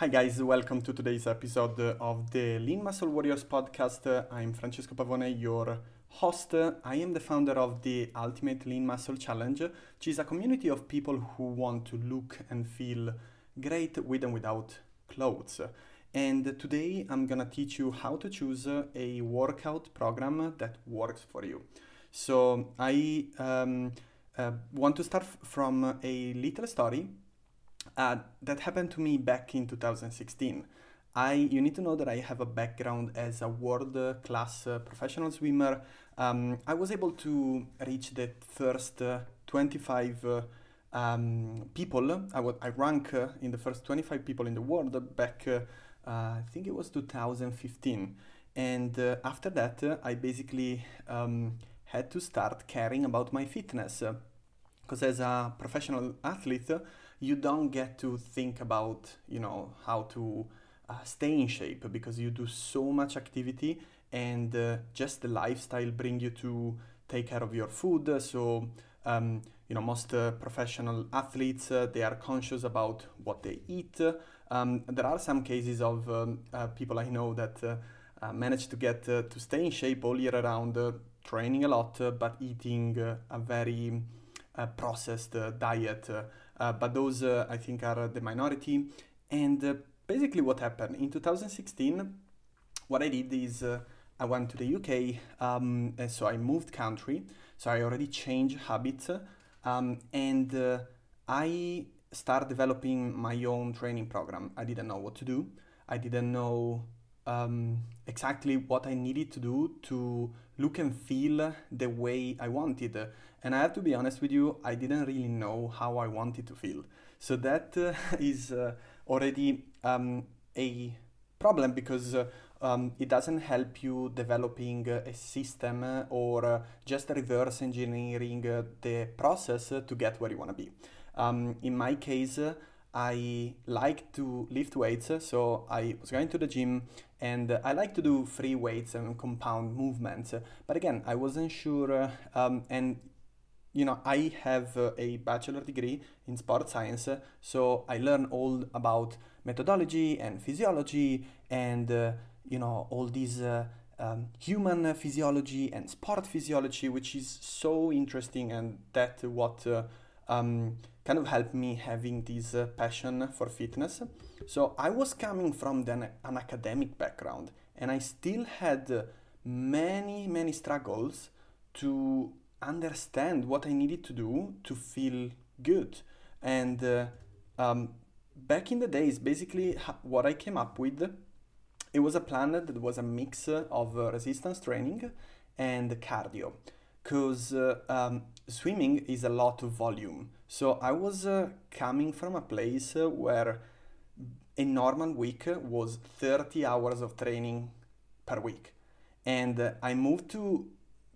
Hi, guys, welcome to today's episode of the Lean Muscle Warriors podcast. I'm Francesco Pavone, your host. I am the founder of the Ultimate Lean Muscle Challenge, which is a community of people who want to look and feel great with and without clothes. And today I'm gonna teach you how to choose a workout program that works for you. So I um, uh, want to start from a little story uh, that happened to me back in 2016. I, you need to know that I have a background as a world class uh, professional swimmer. Um, I was able to reach the first uh, 25 uh, um, people. I, w- I rank uh, in the first 25 people in the world back, uh, I think it was 2015. And after that, I basically um, had to start caring about my fitness. Because as a professional athlete, you don't get to think about you know how to uh, stay in shape because you do so much activity and uh, just the lifestyle bring you to take care of your food. So um, you know most uh, professional athletes uh, they are conscious about what they eat. Um, there are some cases of um, uh, people i know that uh, manage to get to stay in shape all year round training a lot but eating a very processed diet but those uh, I think are the minority. And uh, basically, what happened in 2016, what I did is I went to the UK, um, and so I moved country. So I already changed habits, um, and I started developing my own training program. I didn't know what to do. I didn't know um, exactly what I needed to do to look and feel the way I wanted. And I have to be honest with you, I didn't really know how I wanted to feel. So that uh, is uh, already um, a problem because uh, um, it doesn't help you developing a system uh, or uh, just reverse engineering uh, the process to get where you want to be. Um, in my case, I like to lift weights, so I was going to the gym and I like to do free weights and compound movements. But again, I wasn't sure, um, and you know, I have uh, a bachelor degree in sports science, so I learn all about methodology and physiology and uh, you know all these uh, um, human physiology and sport physiology, which is so interesting, and that what uh, um, kind of helped me having this uh, passion for fitness. So I was coming from the, an academic background, and I still had many many struggles to understand what I needed to do to feel good. And uh, um, back in the days, basically, what I came up with, it was a plan that was a mix of uh, resistance training and cardio. Because uh, um, swimming is a lot of volume. So I was uh, coming from a place where a normal week was 30 hours of training per week. And uh, I moved to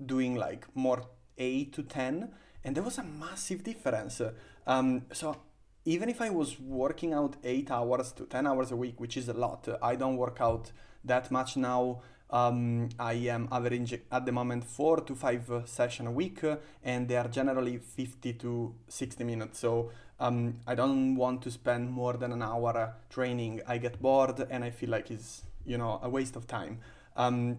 doing like more 8 to 10 and there was a massive difference um, so even if i was working out 8 hours to 10 hours a week which is a lot i don't work out that much now um, I am averaging at the moment four to five sessions a week, and they are generally 50 to 60 minutes. So um, I don't want to spend more than an hour training. I get bored, and I feel like it's you know a waste of time. Um,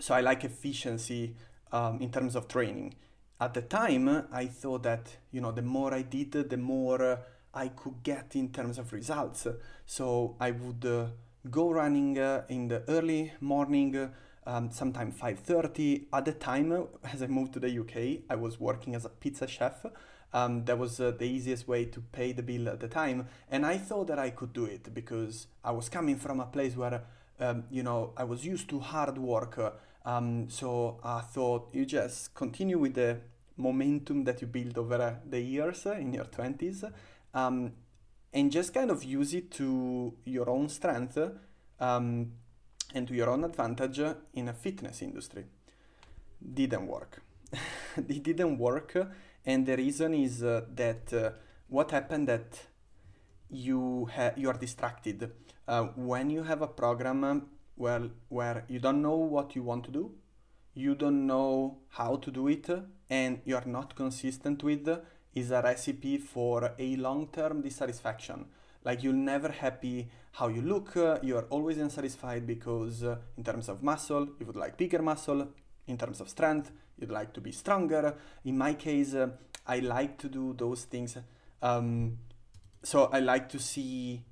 so I like efficiency um, in terms of training. At the time, I thought that you know the more I did, the more I could get in terms of results. So I would uh, go running uh, in the early morning, um, sometime 5:30. At the time, as I moved to the UK, I was working as a pizza chef. Um, that was uh, the easiest way to pay the bill at the time, and I thought that I could do it because I was coming from a place where, um, you know, I was used to hard work. Um, so I thought you just continue with the momentum that you build over the years in your 20s um, and just kind of use it to your own strength um, and to your own advantage in a fitness industry. Didn't work. it didn't work, and the reason is uh, that uh, what happened that you ha- you are distracted uh, when you have a program well, where you don't know what you want to do, you don't know how to do it, and you are not consistent with, is a recipe for a long term dissatisfaction. Like you're never happy how you look. Uh, you are always unsatisfied because uh, in terms of muscle, you would like bigger muscle. In terms of strength, you'd like to be stronger. In my case, uh, I like to do those things. Um, so I like to see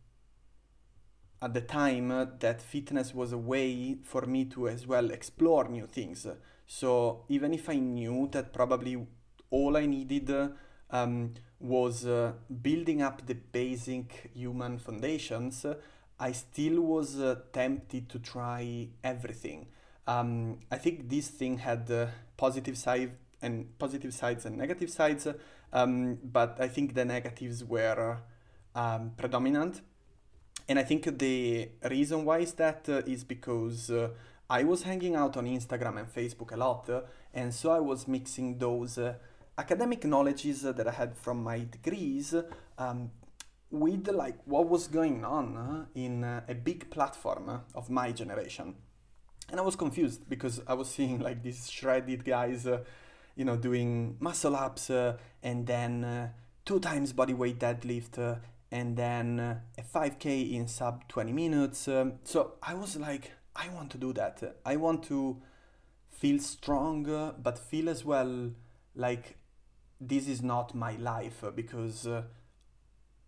at the time uh, that fitness was a way for me to as well explore new things. So even if I knew that probably all I needed um, was uh, building up the basic human foundations, I still was uh, tempted to try everything. Um, I think this thing had uh, positive side and positive sides and negative sides, um, but I think the negatives were um, predominant. And I think the reason why is that uh, is because uh, I was hanging out on Instagram and Facebook a lot, uh, and so I was mixing those uh, academic knowledges that I had from my degrees um, with like what was going on uh, in uh, a big platform of my generation. And I was confused because I was seeing like these shredded guys, you know, doing muscle ups and then two times body weight deadlift and then uh, a 5k in sub 20 minutes. Um, so I was like, I want to do that. I want to feel strong, uh, but feel as well like this is not my life uh, because uh,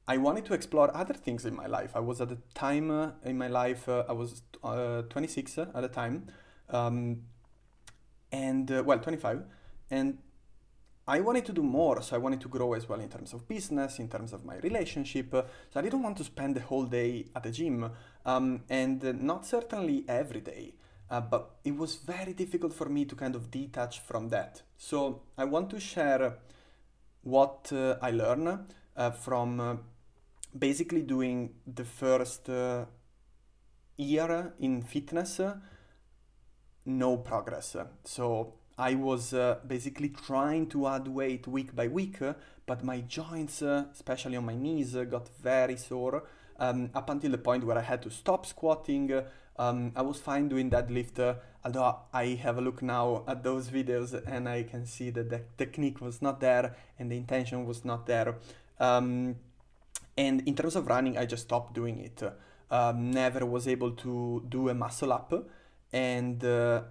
I wanted to explore other things in my life. I was at the time uh, in my life, uh, I was 26 at the time, um, and well, 25, and I wanted to do more, so I wanted to grow as well in terms of business, in terms of my relationship. So I didn't want to spend the whole day at the gym, um, and not certainly every day. Uh, but it was very difficult for me to kind of detach from that. So I want to share what uh, I learned uh, from uh, basically doing the first year in fitness, no progress. So I was uh, basically trying to add weight week by week, but my joints, uh, especially on my knees, got very sore um, up until the point where I had to stop squatting. Um, I was fine doing deadlift, although I have a look now at those videos and I can see that the technique was not there and the intention was not there. Um, and in terms of running, I just stopped doing it. Um, never was able to do a muscle up, and uh,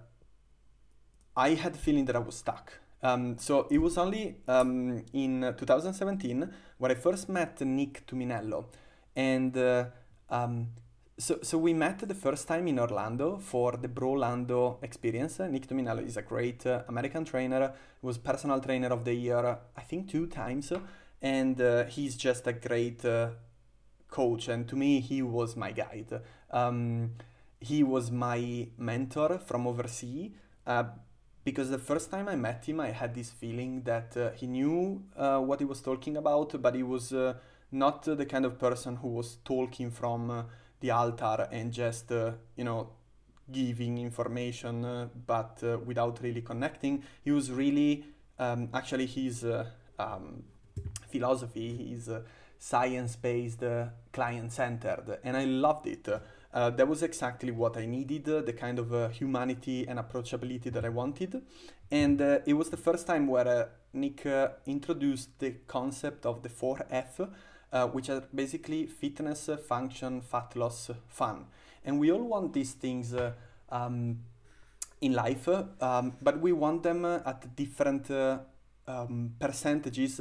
I had the feeling that I was stuck. Um, so it was only um, in 2017 when I first met Nick Tumminello, and uh, um, so so we met the first time in Orlando for the Brolando experience. Nick Tumminello is a great uh, American trainer. He was personal trainer of the year, I think, two times, and uh, he's just a great uh, coach. And to me, he was my guide. Um, he was my mentor from overseas uh, because the first time I met him, I had this feeling that uh, he knew uh, what he was talking about, but he was not the kind of person who was talking from the altar and just, uh, you know, giving information, uh, but without really connecting. He was really, um, actually, his um, philosophy is science-based, client-centered, and I loved it. Uh, that was exactly what I needed, uh, the kind of uh, humanity and approachability that I wanted. And uh, it was the first time where uh, Nick uh, introduced the concept of the 4F, which are basically fitness, function, fat loss, fun. And we all want these things um, in life, um, but we want them at different um, percentages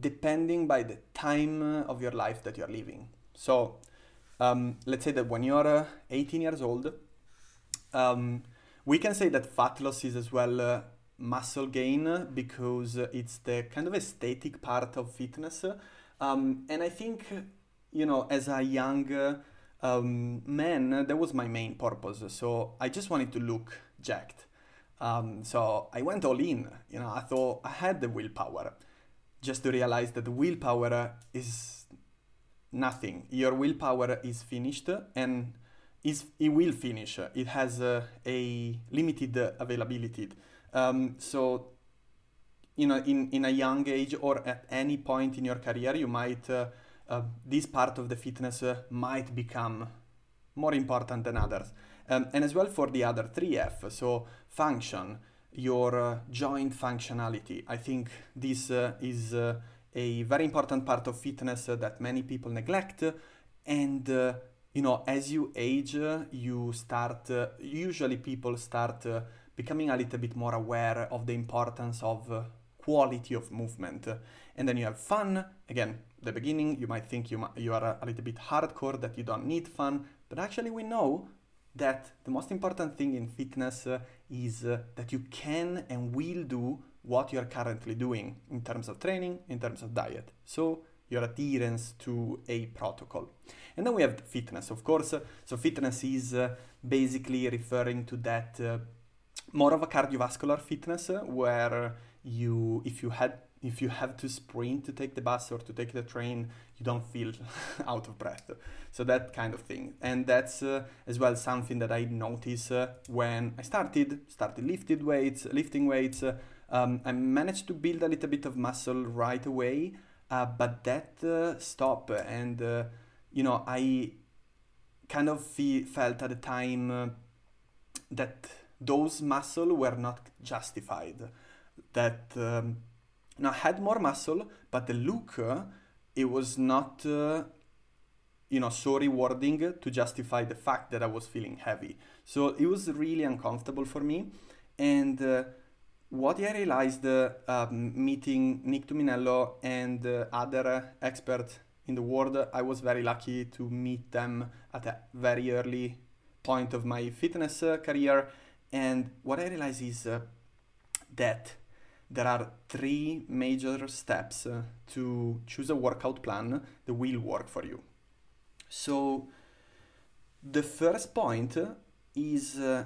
depending by the time of your life that you're living. So um, let's say that when you're uh, 18 years old, um, we can say that fat loss is as well uh, muscle gain because it's the kind of aesthetic part of fitness. Um, and I think, you know, as a young um, man, that was my main purpose. So I just wanted to look jacked. Um, so I went all in. You know, I thought I had the willpower, just to realize that the willpower is nothing. Your willpower is finished and is it will finish. It has a limited availability. Um, so, you know, in, in a young age or at any point in your career, you might, uh, uh, this part of the fitness uh, might become more important than others. Um, and as well for the other three F, so function, your uh, joint functionality. I think this uh, is a very important part of fitness that many people neglect. And, you know, as you age, you start, uh, usually people start uh, becoming a little bit more aware of the importance of uh, quality of movement. And then you have fun. Again, the beginning, you might think you, you are a little bit hardcore, that you don't need fun. But actually, we know that the most important thing in fitness uh, is uh, that you can and will do what you are currently doing in terms of training, in terms of diet. So your adherence to a protocol. And then we have fitness, of course. So fitness is uh, basically referring to that uh, more of a cardiovascular fitness uh, where you if you had if you have to sprint to take the bus or to take the train, you don't feel out of breath. So that kind of thing. And that's uh, as well something that I noticed uh, when I started, started lifted weights, lifting weights. Uh, um, I managed to build a little bit of muscle right away, uh, but that uh, stopped. And, uh, you know, I kind of fe- felt at the time that those muscle were not justified. That um, I had more muscle, but the look uh, it was not uh, you know so rewarding to justify the fact that I was feeling heavy. So it was really uncomfortable for me, and uh, what I realized um, meeting Nick Tumminello and uh, other experts in the world, I was very lucky to meet them at a very early point of my fitness uh, career. And what I realized is that there are three major steps to choose a workout plan that will work for you. So, the first point is uh,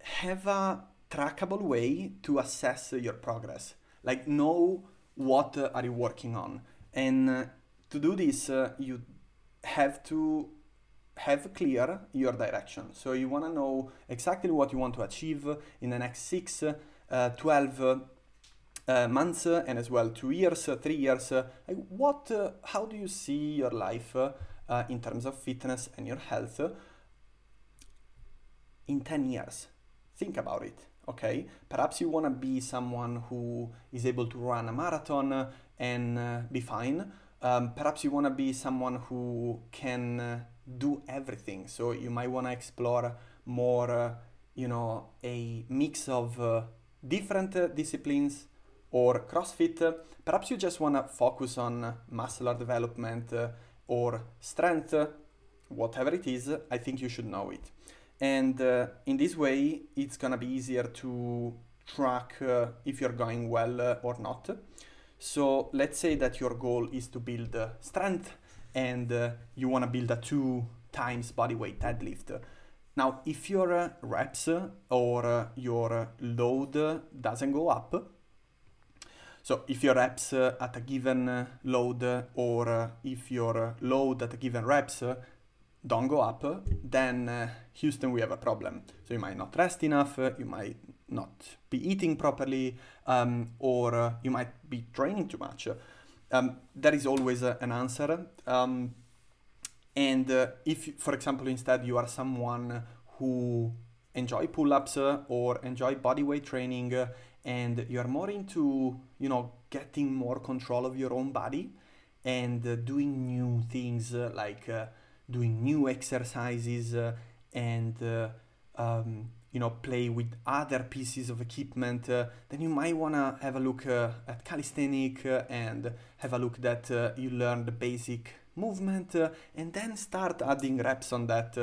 have a trackable way to assess your progress. Like, know what uh, are you working on, and uh, to do this, uh, you have to have clear your direction. So you want to know exactly what you want to achieve in the next six uh, 12 uh, months and as well two years, three years. what, uh, how do you see your life in terms of fitness and your health in 10 years? Think about it okay? Perhaps you want to be someone who is able to run a marathon and uh, be fine. Um, perhaps you want to be someone who can uh, do everything. So you might want to explore more, uh, you know, a mix of different uh, disciplines or CrossFit, perhaps you just want to focus on muscular development uh, or strength, whatever it is, I think you should know it. And uh, in this way, it's gonna be easier to track uh, if you're going well uh, or not. So let's say that your goal is to build strength and uh, you wanna build a two times body weight deadlift. Now, if your uh, reps or uh, your load doesn't go up, so if your reps at a given load or if your load at a given reps don't go up, then uh, Houston, we have a problem. So you might not rest enough, uh, you might not be eating properly, um, or uh, you might be training too much. Um, there is always an answer. Um, and uh, if, for example, instead you are someone who enjoy pull-ups uh, or enjoy bodyweight training uh, and you are more into, you know, getting more control of your own body and uh, doing new things uh, like uh, doing new exercises uh, and um, you know play with other pieces of equipment uh, then you might want to have a look uh, at calisthenic uh, and have a look that you learn the basic movement and then start adding reps on that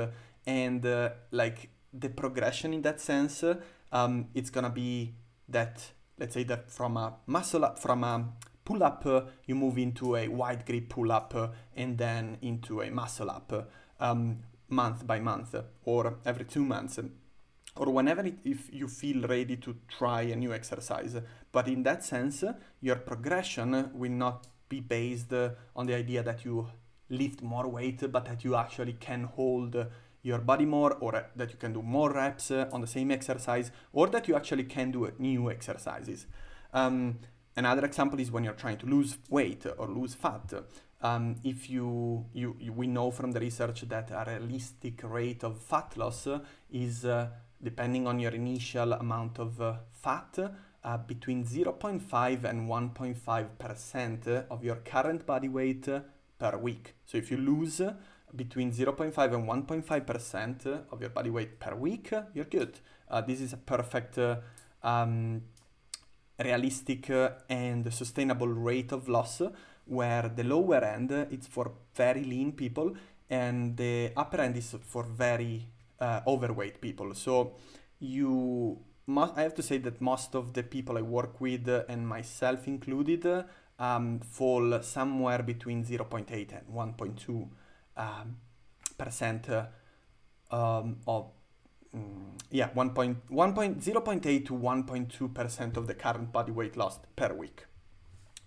and like the progression in that sense um, it's gonna be that let's say that from a muscle up from a pull up you move into a wide grip pull up and then into a muscle up um, month by month or every two months or whenever it, if you feel ready to try a new exercise. But in that sense, your progression will not be based on the idea that you lift more weight, but that you actually can hold your body more or that you can do more reps on the same exercise or that you actually can do new exercises. Um, another example is when you're trying to lose weight or lose fat. Um, if you, you, you, we know from the research that a realistic rate of fat loss is uh, depending on your initial amount of uh, fat, uh, between 0.5 and 1.5% of your current body weight per week. So if you lose between 0.5 and 1.5% of your body weight per week, you're good. Uh, this is a perfect, uh, um, realistic, uh, and sustainable rate of loss, where the lower end is for very lean people, and the upper end is for very uh, overweight people. So you must, I have to say that most of the people I work with, and myself included, um, fall somewhere between 0.8 and 1.2 um, percent uh, um, of mm, yeah 1. 1 point, 0.8 to 1.2 percent of the current body weight lost per week.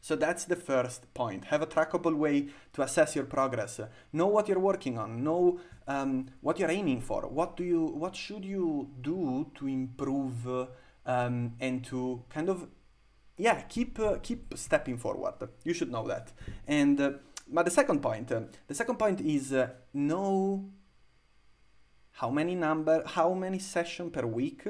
So that's the first point. Have a trackable way to assess your progress. Know what you're working on. Know um, what you're aiming for. What do you? What should you do to improve um, and to kind of, yeah, keep uh, keep stepping forward. You should know that. And uh, but the second point, uh, the second point is uh, know how many number, how many session per week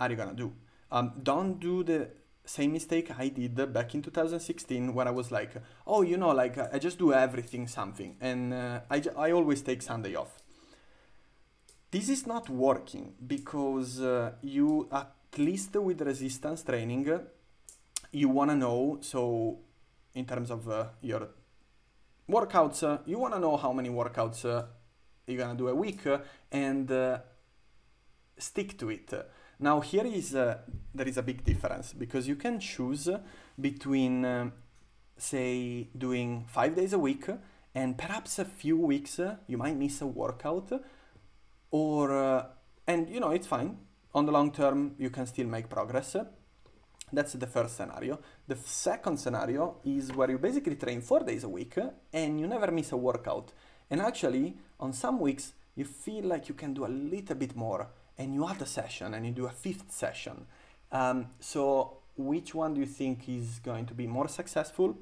are you gonna do. Um, don't do the same mistake I did back in 2016 when I was like, oh, you know, like I just do everything something, and uh, I, I always take Sunday off. This is not working because uh, you, at least with resistance training, you wanna know, so in terms of uh, your workouts, uh, you want to know how many workouts uh, you're to do a week uh, and uh, stick to it. Now here is uh, there is a big difference because you can choose between uh, say doing 5 days a week and perhaps a few weeks you might miss a workout or and you know it's fine on the long term you can still make progress that's the first scenario. The second scenario is where you basically train four days a week and you never miss a workout. And actually, on some weeks, you feel like you can do a little bit more and you add a session and you do a fifth session. Um, so, which one do you think is going to be more successful?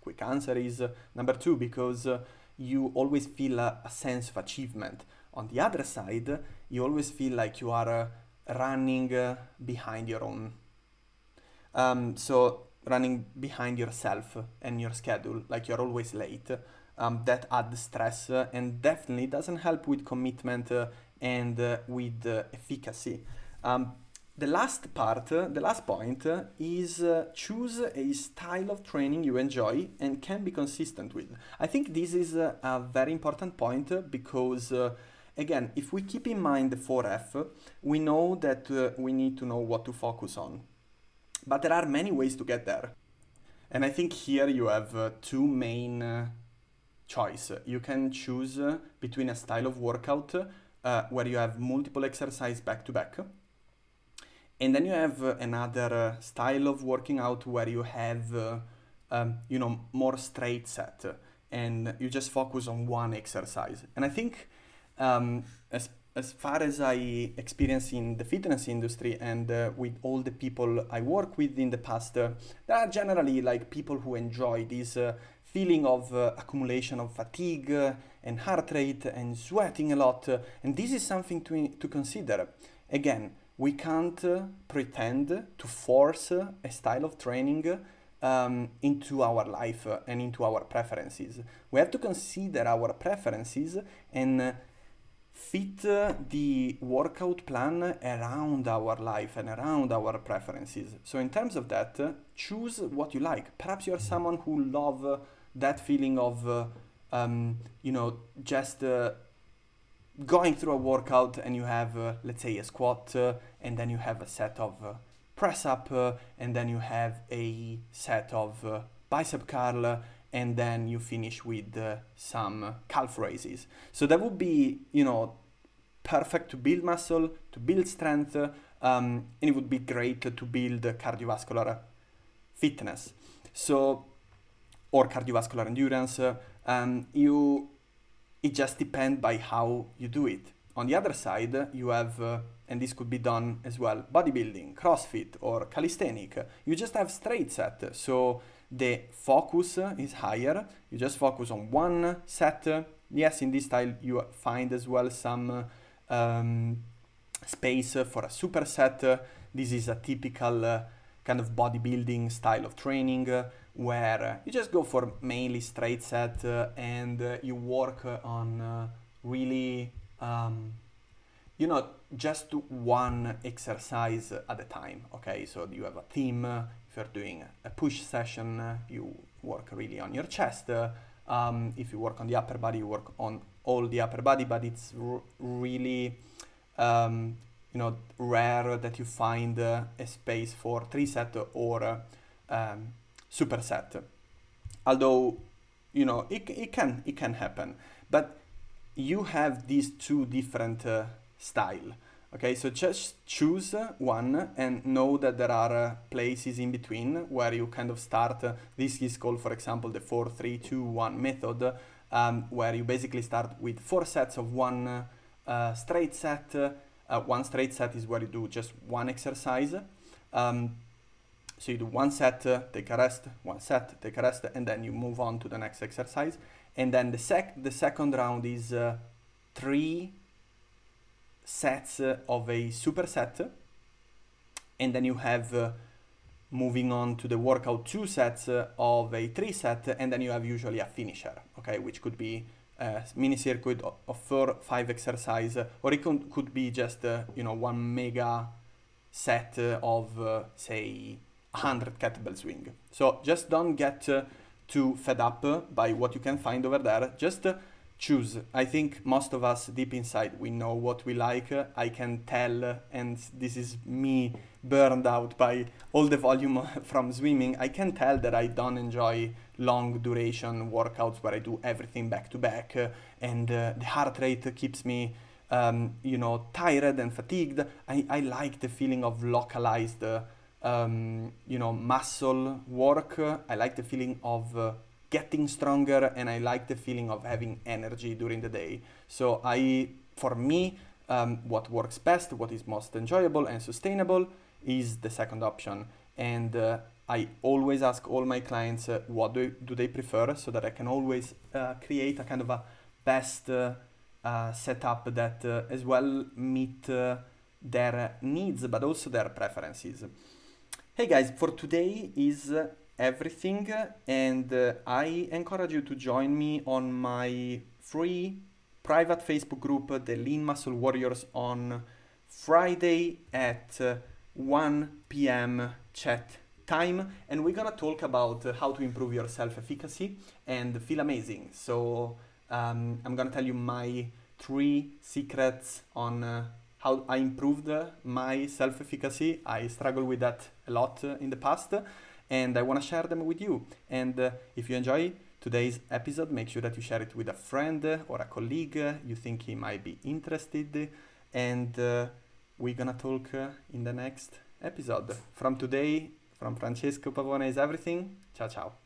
Quick answer is uh, number two, because uh, you always feel a, a, sense of achievement. On the other side, you always feel like you are uh, running uh, behind your own um, so running behind yourself and your schedule, like you're always late, um, that add stress uh, and definitely doesn't help with commitment uh, and uh, with uh, efficacy. Um, the last part, uh, the last point uh, is choose a style of training you enjoy and can be consistent with. I think this is a very important point because again, if we keep in mind the 4F, we know that uh, we need to know what to focus on. But there are many ways to get there. And I think here you have uh, two main uh, choice. You can choose uh, between a style of workout uh, where you have multiple exercise back to back. And then you have uh, another style of working out where you have, um, you know, more straight set and you just focus on one exercise. And I think um, as far as I experience in the fitness industry and uh, with all the people I work with in the past, uh, there are generally like people who enjoy this uh, feeling of uh, accumulation of fatigue uh, and heart rate and sweating a lot. Uh, and this is something to, to consider. Again, we can't pretend to force a style of training um, into our life and into our preferences. We have to consider our preferences and fit the workout plan around our life and around our preferences. So in terms of that, choose what you like. Perhaps you're someone who love that feeling of, uh, um, you know, just uh, going through a workout and you have, uh, let's say, a squat, uh, and then you have a set of uh, press up, uh, and then you have a set of bicep curl, and then you finish with some calf raises. So that would be, you know, perfect to build muscle, to build strength, um, and it would be great to build cardiovascular fitness. So, or cardiovascular endurance. Um, you, it just depends by how you do it. On the other side, you have, uh, and this could be done as well, bodybuilding, CrossFit, or calisthenic. You just have straight set. So the focus is higher. You just focus on one set. Yes, in this style you find as well some um, space for a superset. this is a typical uh, kind of bodybuilding style of training where you just go for mainly straight set uh, and uh, you work on uh, really um, you know just one exercise at a time okay? So you have a theme if you're doing a push session you work really on your chest um, if you work on the upper body you work on all the upper body but it's r- really um, you know rare that you find uh, a space for set or uh, um, superset. Although you know it, it can it can happen. But you have these two different uh, style okay? So just choose one and know that there are uh, places in between where you kind of start. This is called for example the 4 3 2 1 method um, where you basically start with four sets of one uh, straight set. Uh, one straight set is where you do just one exercise. Um, so you do one set, uh, take a rest, one set, take a rest, and then you move on to the next exercise. And then the sec the second round is uh, three sets uh, of a superset, and then you have uh, moving on to the workout two sets uh, of a three set, and then you have usually a finisher, okay, which could be uh, mini circuit of four, five exercise, or it con- could be just you know one mega set of say 100 kettlebell swing. So just don't get uh, too fed up by what you can find over there. Just uh, choose. I think most of us deep inside we know what we like. I can tell, and this is me burned out by all the volume from swimming. I can tell that I don't enjoy long duration workouts where I do everything back to back, uh, and uh, the heart rate keeps me. Um, you know, tired and fatigued. I, I like the feeling of localized, uh, um, you know, muscle work. I like the feeling of uh, getting stronger and I like the feeling of having energy during the day. So I, for me, um, what works best, what is most enjoyable and sustainable is the second option. And uh, I always ask all my clients uh, what do, do they prefer so that I can always uh, create a kind of a best uh, uh, setup that as well meet their needs but also their preferences. Hey guys, for today is everything and uh, I encourage you to join me on my free private Facebook group, the Lean Muscle Warriors, on Friday at uh, 1 p.m. chat time and we're gonna talk about uh, how to improve your self-efficacy and feel amazing. So um, I'm gonna tell you my three secrets on uh, how I improved my self-efficacy. I struggled with that a lot in the past and I want to share them with you. And uh, if you enjoy today's episode, make sure that you share it with a friend or a colleague you think he might be interested. And uh, we're gonna talk uh, in the next episode. From today, from Francesco Pavone is everything. Ciao ciao.